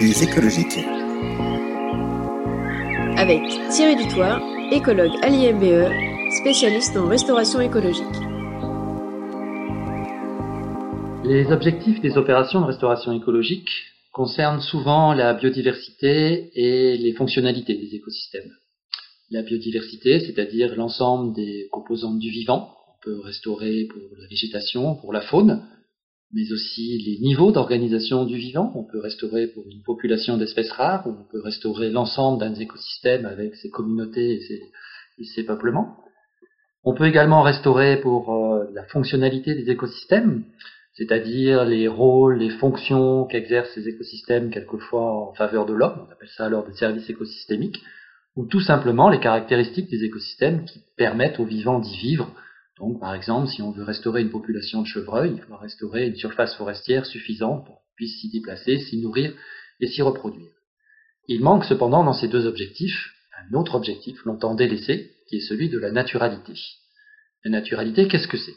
Les écologiques. Avec Thierry Dutoit, écologue à l'IMBE, spécialiste en restauration écologique. Les objectifs des opérations de restauration écologique concernent souvent la biodiversité et les fonctionnalités des écosystèmes. La biodiversité, c'est-à-dire l'ensemble des composantes du vivant, on peut restaurer pour la végétation, pour la faune, mais aussi les niveaux d'organisation du vivant. On peut restaurer pour une population d'espèces rares, on peut restaurer l'ensemble d'un écosystème avec ses communautés et ses, peuplements. On peut également restaurer pour euh, la fonctionnalité des écosystèmes, c'est-à-dire les rôles, les fonctions qu'exercent ces écosystèmes quelquefois en faveur de l'homme, on appelle ça alors des services écosystémiques, ou tout simplement les caractéristiques des écosystèmes qui permettent aux vivants d'y vivre donc, par exemple, si on veut restaurer une population de chevreuils, il faut restaurer une surface forestière suffisante pour qu'ils puissent s'y déplacer, s'y nourrir et s'y reproduire. Il manque cependant dans ces deux objectifs un autre objectif longtemps délaissé, qui est celui de la naturalité. La naturalité, qu'est-ce que c'est?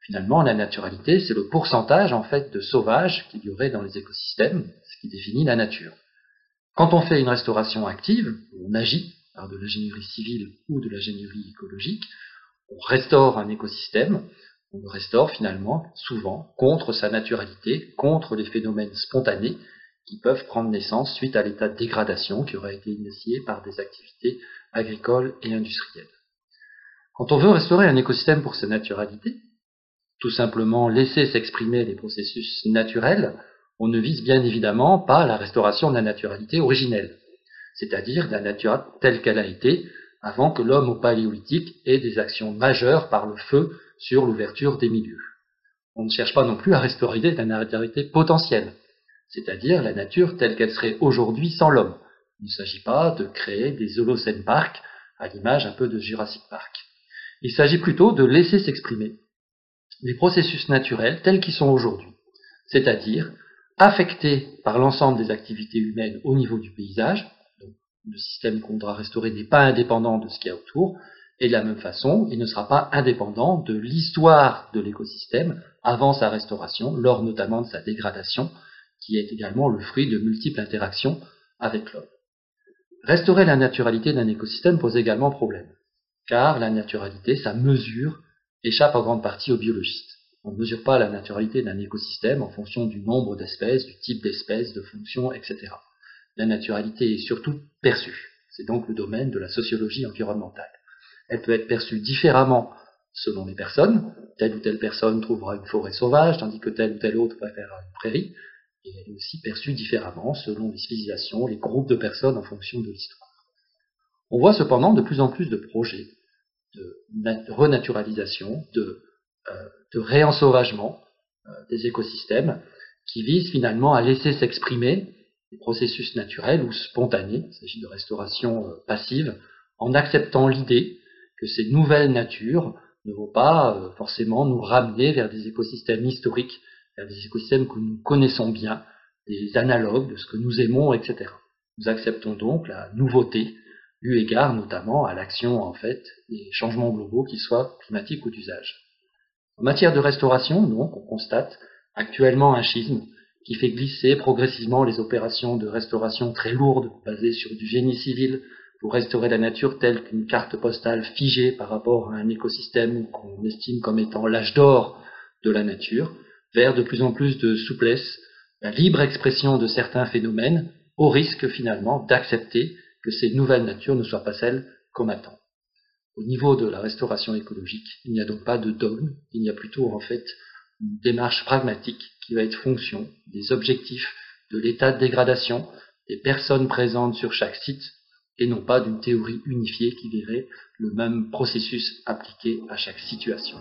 Finalement, la naturalité, c'est le pourcentage en fait de sauvage qu'il y aurait dans les écosystèmes, ce qui définit la nature. Quand on fait une restauration active, on agit par de l'ingénierie civile ou de l'ingénierie écologique, on restaure un écosystème, on le restaure finalement souvent contre sa naturalité, contre les phénomènes spontanés qui peuvent prendre naissance suite à l'état de dégradation qui aurait été initié par des activités agricoles et industrielles. Quand on veut restaurer un écosystème pour sa naturalité, tout simplement laisser s'exprimer les processus naturels, on ne vise bien évidemment pas la restauration de la naturalité originelle, c'est-à-dire la nature telle qu'elle a été avant que l'homme au paléolithique ait des actions majeures par le feu sur l'ouverture des milieux. On ne cherche pas non plus à restaurer la naturalité potentielle, c'est-à-dire la nature telle qu'elle serait aujourd'hui sans l'homme. Il ne s'agit pas de créer des Holocène Park à l'image un peu de Jurassic Park. Il s'agit plutôt de laisser s'exprimer les processus naturels tels qu'ils sont aujourd'hui, c'est-à-dire affectés par l'ensemble des activités humaines au niveau du paysage, le système qu'on voudra restaurer n'est pas indépendant de ce qu'il y a autour, et de la même façon, il ne sera pas indépendant de l'histoire de l'écosystème avant sa restauration, lors notamment de sa dégradation, qui est également le fruit de multiples interactions avec l'homme. Restaurer la naturalité d'un écosystème pose également problème, car la naturalité, sa mesure, échappe en grande partie aux biologistes. On ne mesure pas la naturalité d'un écosystème en fonction du nombre d'espèces, du type d'espèces, de fonctions, etc la naturalité est surtout perçue. C'est donc le domaine de la sociologie environnementale. Elle peut être perçue différemment selon les personnes. Telle ou telle personne trouvera une forêt sauvage, tandis que telle ou telle autre préférera une prairie. Et elle est aussi perçue différemment selon les civilisations, les groupes de personnes en fonction de l'histoire. On voit cependant de plus en plus de projets de renaturalisation, de, euh, réensauvagement euh, des écosystèmes qui visent finalement à laisser s'exprimer des processus naturels ou spontanés, il s'agit de restauration euh, passive, en acceptant l'idée que ces nouvelles natures ne vont pas euh, forcément nous ramener vers des écosystèmes historiques, vers des écosystèmes que nous connaissons bien, des analogues de ce que nous aimons, etc. Nous acceptons donc la nouveauté, eu égard notamment à l'action en fait des changements globaux, qu'ils soient climatiques ou d'usage. En matière de restauration, donc, on constate actuellement un schisme qui fait glisser progressivement les opérations de restauration très lourdes, basées sur du génie civil, pour restaurer la nature telle qu'une carte postale figée par rapport à un écosystème qu'on estime comme étant l'âge d'or de la nature, vers de plus en plus de souplesse, la libre expression de certains phénomènes, au risque finalement d'accepter que ces nouvelles natures ne soient pas celles qu'on attend. Au niveau de la restauration écologique, il n'y a donc pas de dogme, il y a plutôt en fait une démarche pragmatique qui va être fonction des objectifs de l'état de dégradation des personnes présentes sur chaque site et non pas d'une théorie unifiée qui verrait le même processus appliqué à chaque situation.